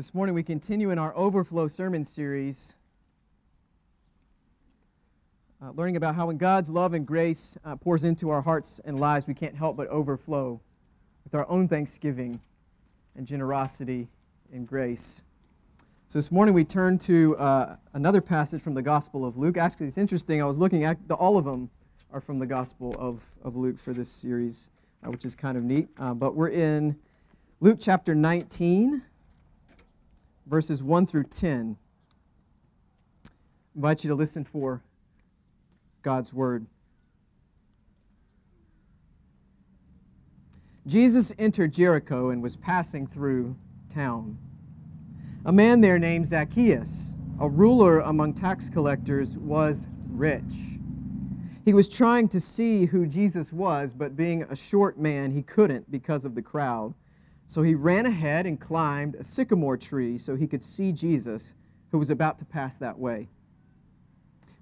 This morning we continue in our Overflow sermon series, uh, learning about how when God's love and grace uh, pours into our hearts and lives, we can't help but overflow with our own thanksgiving and generosity and grace. So this morning we turn to uh, another passage from the Gospel of Luke. Actually, it's interesting. I was looking at the, all of them are from the Gospel of, of Luke for this series, uh, which is kind of neat. Uh, but we're in Luke chapter 19 verses 1 through 10. I invite you to listen for God's word. Jesus entered Jericho and was passing through town. A man there named Zacchaeus, a ruler among tax collectors, was rich. He was trying to see who Jesus was, but being a short man, he couldn't because of the crowd. So he ran ahead and climbed a sycamore tree so he could see Jesus, who was about to pass that way.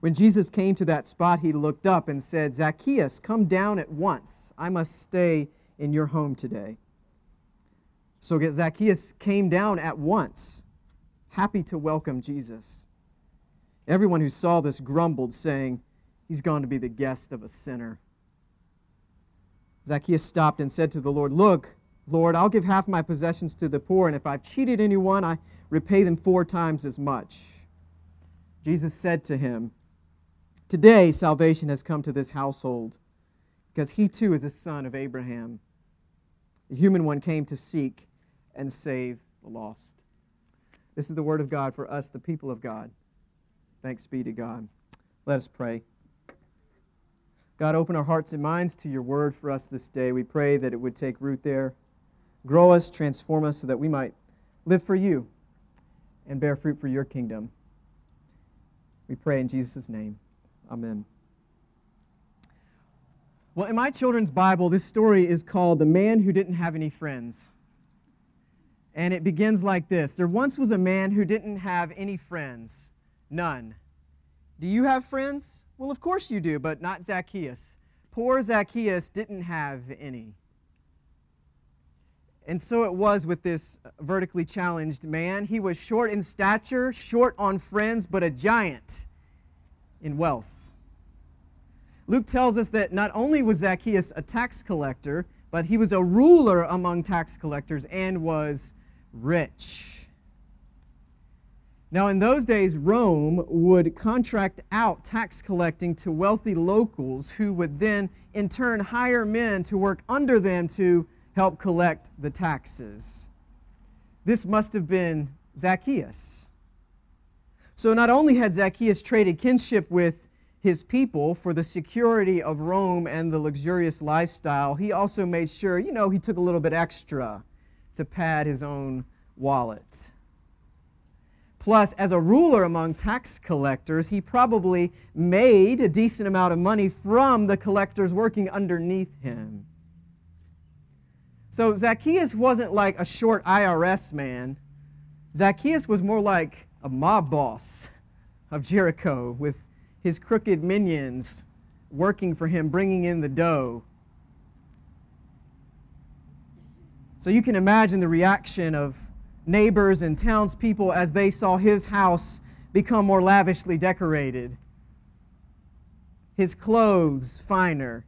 When Jesus came to that spot, he looked up and said, Zacchaeus, come down at once. I must stay in your home today. So Zacchaeus came down at once, happy to welcome Jesus. Everyone who saw this grumbled, saying, He's gone to be the guest of a sinner. Zacchaeus stopped and said to the Lord, Look, Lord, I'll give half my possessions to the poor, and if I've cheated anyone, I repay them four times as much. Jesus said to him, Today salvation has come to this household, because he too is a son of Abraham. The human one came to seek and save the lost. This is the word of God for us, the people of God. Thanks be to God. Let us pray. God, open our hearts and minds to your word for us this day. We pray that it would take root there Grow us, transform us so that we might live for you and bear fruit for your kingdom. We pray in Jesus' name. Amen. Well, in my children's Bible, this story is called The Man Who Didn't Have Any Friends. And it begins like this There once was a man who didn't have any friends, none. Do you have friends? Well, of course you do, but not Zacchaeus. Poor Zacchaeus didn't have any. And so it was with this vertically challenged man. He was short in stature, short on friends, but a giant in wealth. Luke tells us that not only was Zacchaeus a tax collector, but he was a ruler among tax collectors and was rich. Now, in those days, Rome would contract out tax collecting to wealthy locals who would then, in turn, hire men to work under them to help collect the taxes. This must have been Zacchaeus. So not only had Zacchaeus traded kinship with his people for the security of Rome and the luxurious lifestyle, he also made sure, you know, he took a little bit extra to pad his own wallet. Plus, as a ruler among tax collectors, he probably made a decent amount of money from the collectors working underneath him. So Zacchaeus wasn't like a short IRS man. Zacchaeus was more like a mob boss of Jericho with his crooked minions working for him, bringing in the dough. So you can imagine the reaction of neighbors and townspeople as they saw his house become more lavishly decorated, his clothes finer,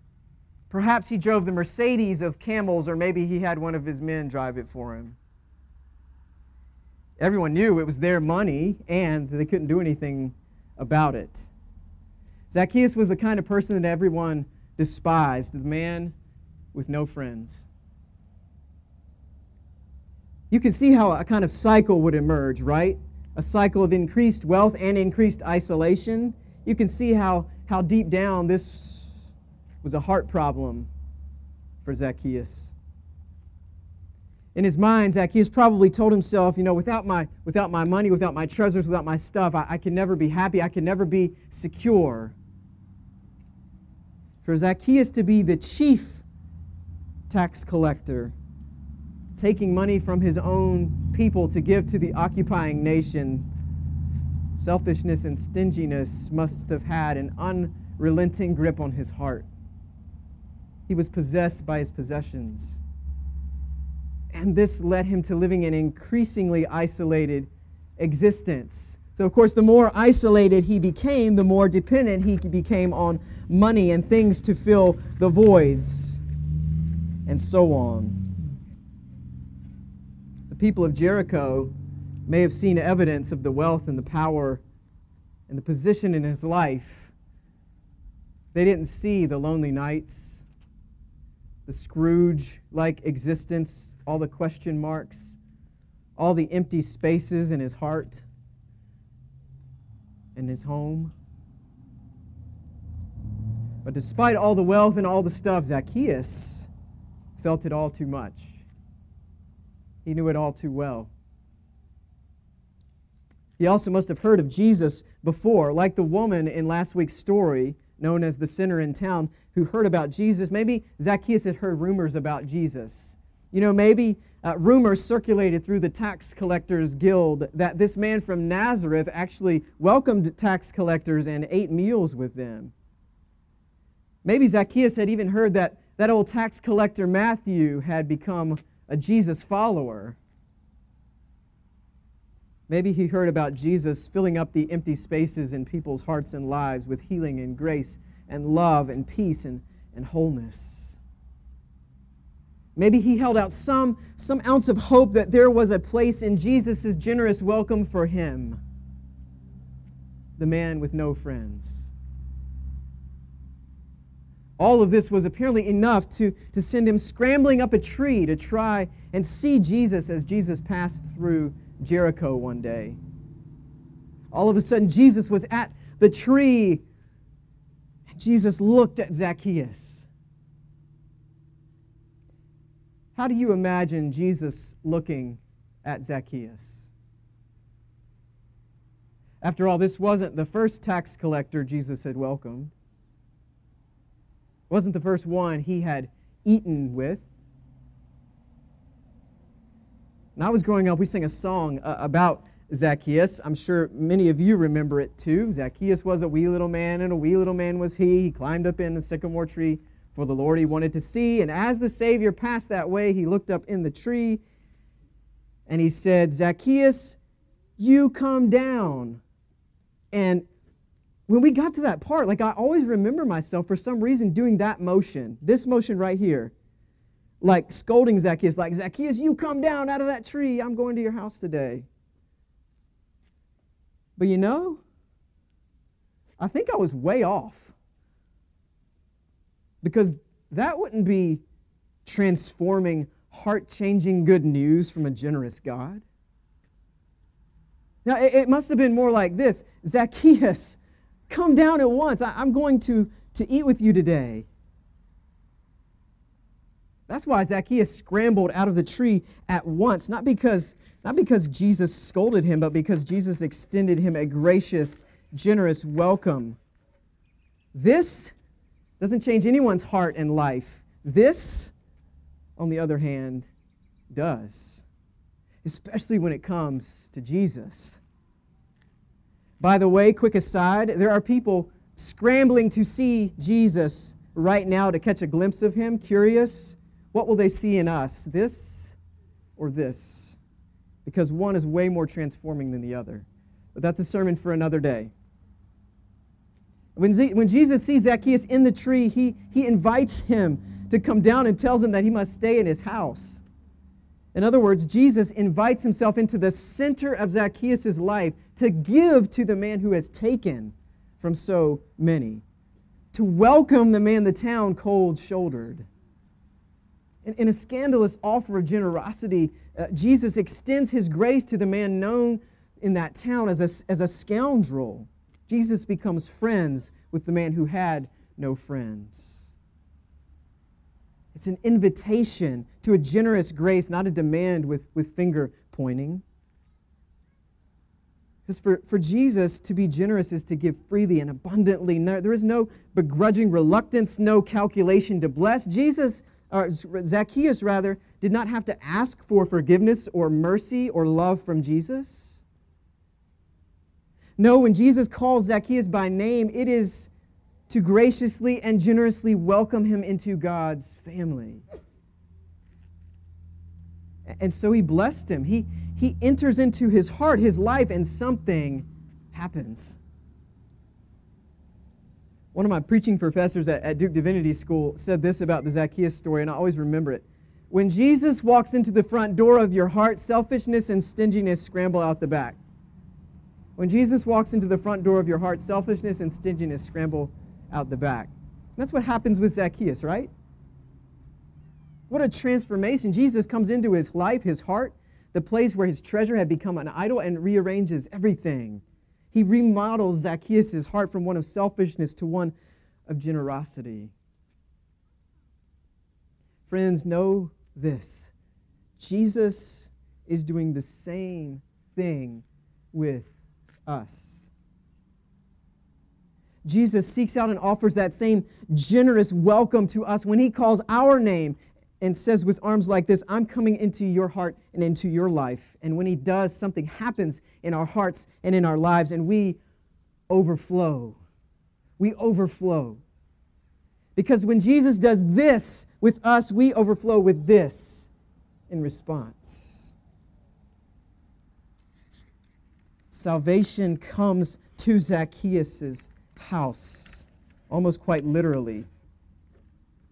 Perhaps he drove the Mercedes of camels, or maybe he had one of his men drive it for him. Everyone knew it was their money and they couldn't do anything about it. Zacchaeus was the kind of person that everyone despised, the man with no friends. You can see how a kind of cycle would emerge, right? A cycle of increased wealth and increased isolation. You can see how, how deep down this was a heart problem for Zacchaeus. In his mind, Zacchaeus probably told himself, you know, without my, without my money, without my treasures, without my stuff, I, I can never be happy. I can never be secure. For Zacchaeus to be the chief tax collector, taking money from his own people to give to the occupying nation, selfishness and stinginess must have had an unrelenting grip on his heart. He was possessed by his possessions. And this led him to living an increasingly isolated existence. So, of course, the more isolated he became, the more dependent he became on money and things to fill the voids, and so on. The people of Jericho may have seen evidence of the wealth and the power and the position in his life. They didn't see the lonely nights, the Scrooge like existence, all the question marks, all the empty spaces in his heart and his home. But despite all the wealth and all the stuff, Zacchaeus felt it all too much. He knew it all too well. He also must have heard of Jesus before, like the woman in last week's story, known as the sinner in town, who heard about Jesus. Maybe Zacchaeus had heard rumors about Jesus. You know, maybe uh, rumors circulated through the tax collectors guild that this man from Nazareth actually welcomed tax collectors and ate meals with them. Maybe Zacchaeus had even heard that that old tax collector Matthew had become a Jesus follower. Maybe he heard about Jesus filling up the empty spaces in people's hearts and lives with healing and grace and love and peace and, and wholeness. Maybe he held out some, some ounce of hope that there was a place in Jesus' generous welcome for him, the man with no friends. All of this was apparently enough to, to send him scrambling up a tree to try and see Jesus as Jesus passed through Jericho one day. All of a sudden, Jesus was at the tree. Jesus looked at Zacchaeus. How do you imagine Jesus looking at Zacchaeus? After all, this wasn't the first tax collector Jesus had welcomed. It wasn't the first one he had eaten with. When I was growing up, we sang a song uh, about Zacchaeus. I'm sure many of you remember it too. Zacchaeus was a wee little man, and a wee little man was he. He climbed up in the sycamore tree for the Lord he wanted to see. And as the Savior passed that way, he looked up in the tree and he said, Zacchaeus, you come down. And when we got to that part, like I always remember myself for some reason doing that motion, this motion right here like scolding Zacchaeus, like, Zacchaeus, you come down out of that tree. I'm going to your house today. But you know, I think I was way off. Because that wouldn't be transforming, heart changing good news from a generous God. Now, it, must have been more like this Zacchaeus, come down at once. I'm going to, to eat with you today. That's why Zacchaeus scrambled out of the tree at once, not because, not because Jesus scolded him, but because Jesus extended him a gracious, generous welcome. This doesn't change anyone's heart and life. This, on the other hand, does, especially when it comes to Jesus. By the way, quick aside, there are people scrambling to see Jesus right now to catch a glimpse of him, curious what will they see in us? This or this? Because one is way more transforming than the other. But that's a sermon for another day. When, Z- when Jesus sees Zacchaeus in the tree, he, he invites him to come down and tells him that he must stay in his house. In other words, Jesus invites himself into the center of Zacchaeus' life to give to the man who has taken from so many, to welcome the man the town cold shouldered. In, in a scandalous offer of generosity, uh, Jesus extends his grace to the man known in that town as a, as a scoundrel. Jesus becomes friends with the man who had no friends. It's an invitation to a generous grace, not a demand with, with finger pointing. Because for, for Jesus, to be generous is to give freely and abundantly. No, there is no begrudging reluctance, no calculation to bless. Jesus or Zacchaeus rather, did not have to ask for forgiveness or mercy or love from Jesus. No, when Jesus calls Zacchaeus by name, it is to graciously and generously welcome him into God's family. And so he blessed him. He, he enters into his heart, his life, and something happens. One of my preaching professors at, at Duke Divinity School said this about the Zacchaeus story, and I always remember it. When Jesus walks into the front door of your heart, selfishness and stinginess scramble out the back. When Jesus walks into the front door of your heart, selfishness and stinginess scramble out the back. And that's what happens with Zacchaeus, right? What a transformation. Jesus comes into his life, his heart, the place where his treasure had become an idol, and rearranges everything. He remodels Zacchaeus' heart from one of selfishness to one of generosity. Friends, know this Jesus is doing the same thing with us. Jesus seeks out and offers that same generous welcome to us when he calls our name and says with arms like this, I'm coming into your heart and into your life. And when he does, something happens in our hearts and in our lives, and we overflow. We overflow. Because when Jesus does this with us, we overflow with this in response. Salvation comes to Zacchaeus' house, almost quite literally.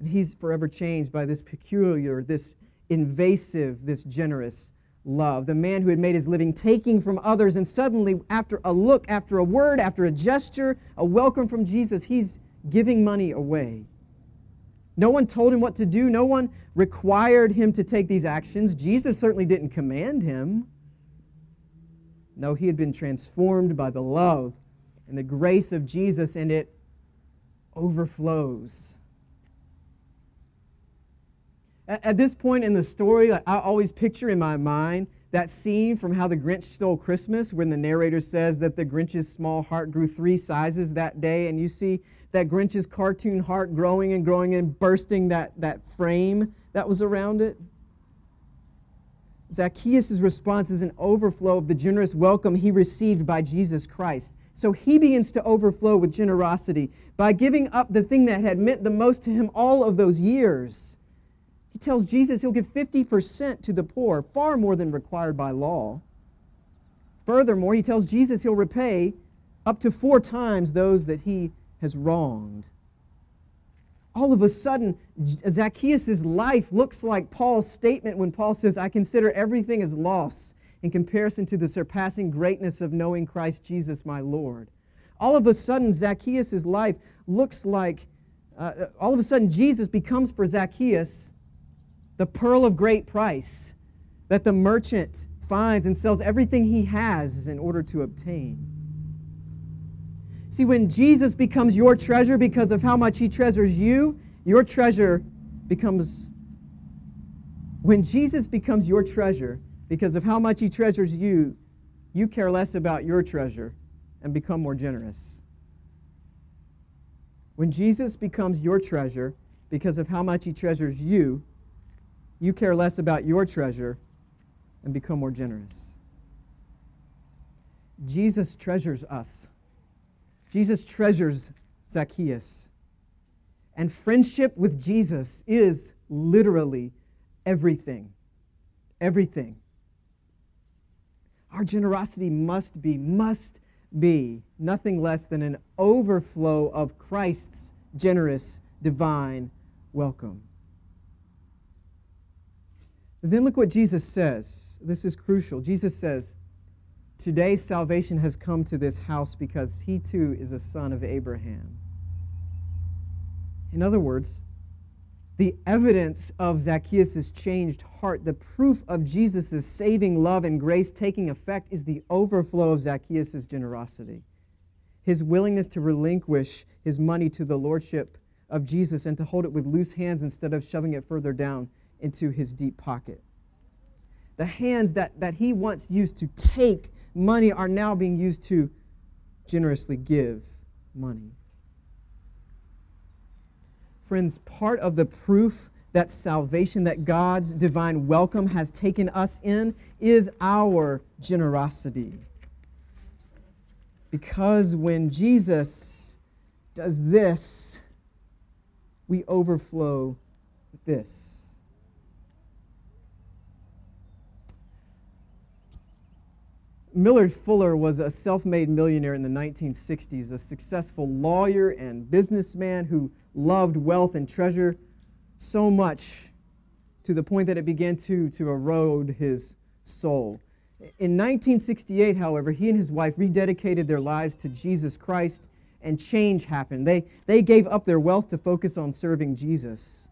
He's forever changed by this peculiar, this invasive, this generous love. The man who had made his living taking from others, and suddenly, after a look, after a word, after a gesture, a welcome from Jesus, he's giving money away. No one told him what to do, no one required him to take these actions. Jesus certainly didn't command him. No, he had been transformed by the love and the grace of Jesus, and it overflows. At this point in the story, I always picture in my mind that scene from How the Grinch Stole Christmas, when the narrator says that the Grinch's small heart grew three sizes that day, and you see that Grinch's cartoon heart growing and growing and bursting that, that frame that was around it. Zacchaeus' response is an overflow of the generous welcome he received by Jesus Christ. So he begins to overflow with generosity by giving up the thing that had meant the most to him all of those years tells Jesus he'll give 50% to the poor, far more than required by law. Furthermore, he tells Jesus he'll repay up to four times those that he has wronged. All of a sudden, Zacchaeus' life looks like Paul's statement when Paul says, I consider everything as loss in comparison to the surpassing greatness of knowing Christ Jesus my Lord. All of a sudden, Zacchaeus' life looks like, uh, all of a sudden, Jesus becomes for Zacchaeus the pearl of great price that the merchant finds and sells everything he has in order to obtain. See, when Jesus becomes your treasure because of how much he treasures you, your treasure becomes. When Jesus becomes your treasure because of how much he treasures you, you care less about your treasure and become more generous. When Jesus becomes your treasure because of how much he treasures you, you care less about your treasure and become more generous. Jesus treasures us. Jesus treasures Zacchaeus. And friendship with Jesus is literally everything. Everything. Our generosity must be, must be nothing less than an overflow of Christ's generous, divine welcome. Then look what Jesus says. This is crucial. Jesus says, Today salvation has come to this house because he too is a son of Abraham. In other words, the evidence of Zacchaeus' changed heart, the proof of Jesus' saving love and grace taking effect, is the overflow of Zacchaeus' generosity. His willingness to relinquish his money to the lordship of Jesus and to hold it with loose hands instead of shoving it further down into his deep pocket. The hands that, that he once used to take money are now being used to generously give money. Friends, part of the proof that salvation, that God's divine welcome has taken us in, is our generosity. Because when Jesus does this, we overflow with this. Millard Fuller was a self made millionaire in the 1960s, a successful lawyer and businessman who loved wealth and treasure so much to the point that it began to, to erode his soul. In 1968, however, he and his wife rededicated their lives to Jesus Christ and change happened. They, they gave up their wealth to focus on serving Jesus.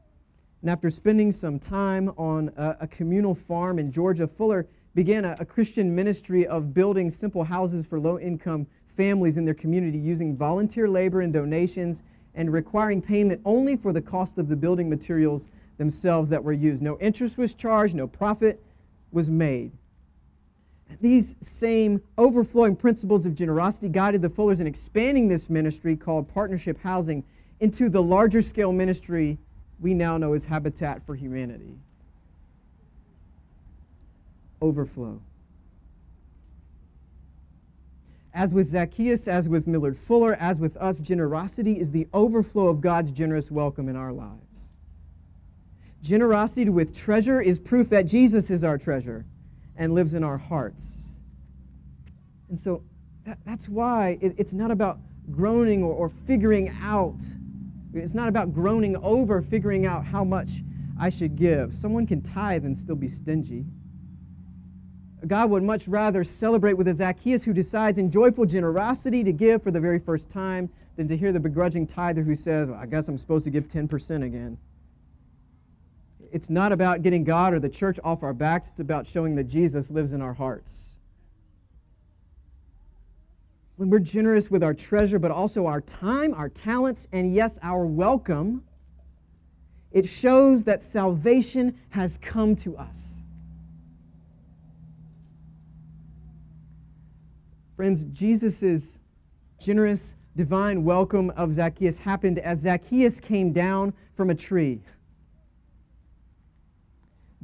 And after spending some time on a, a communal farm in Georgia, Fuller began a, a Christian ministry of building simple houses for low income families in their community using volunteer labor and donations and requiring payment only for the cost of the building materials themselves that were used. No interest was charged, no profit was made. These same overflowing principles of generosity guided the Fullers in expanding this ministry called Partnership Housing into the larger scale ministry we now know as Habitat for Humanity. Overflow. As with Zacchaeus, as with Millard Fuller, as with us, generosity is the overflow of God's generous welcome in our lives. Generosity with treasure is proof that Jesus is our treasure and lives in our hearts. And so that, that's why it, it's not about groaning or, or figuring out. It's not about groaning over figuring out how much I should give. Someone can tithe and still be stingy. God would much rather celebrate with a Zacchaeus who decides in joyful generosity to give for the very first time than to hear the begrudging tither who says, well, I guess I'm supposed to give 10% again. It's not about getting God or the church off our backs, it's about showing that Jesus lives in our hearts. When we're generous with our treasure, but also our time, our talents, and yes, our welcome, it shows that salvation has come to us. Friends, Jesus' generous divine welcome of Zacchaeus happened as Zacchaeus came down from a tree.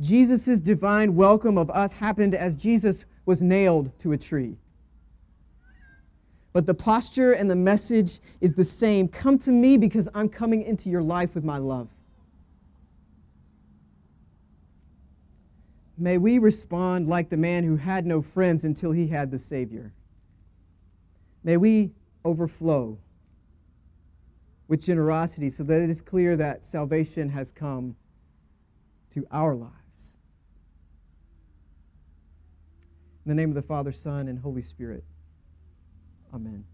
Jesus' divine welcome of us happened as Jesus was nailed to a tree. But the posture and the message is the same. Come to me because I'm coming into your life with my love. May we respond like the man who had no friends until he had the Savior. May we overflow with generosity so that it is clear that salvation has come to our lives. In the name of the Father, Son, and Holy Spirit. Amen.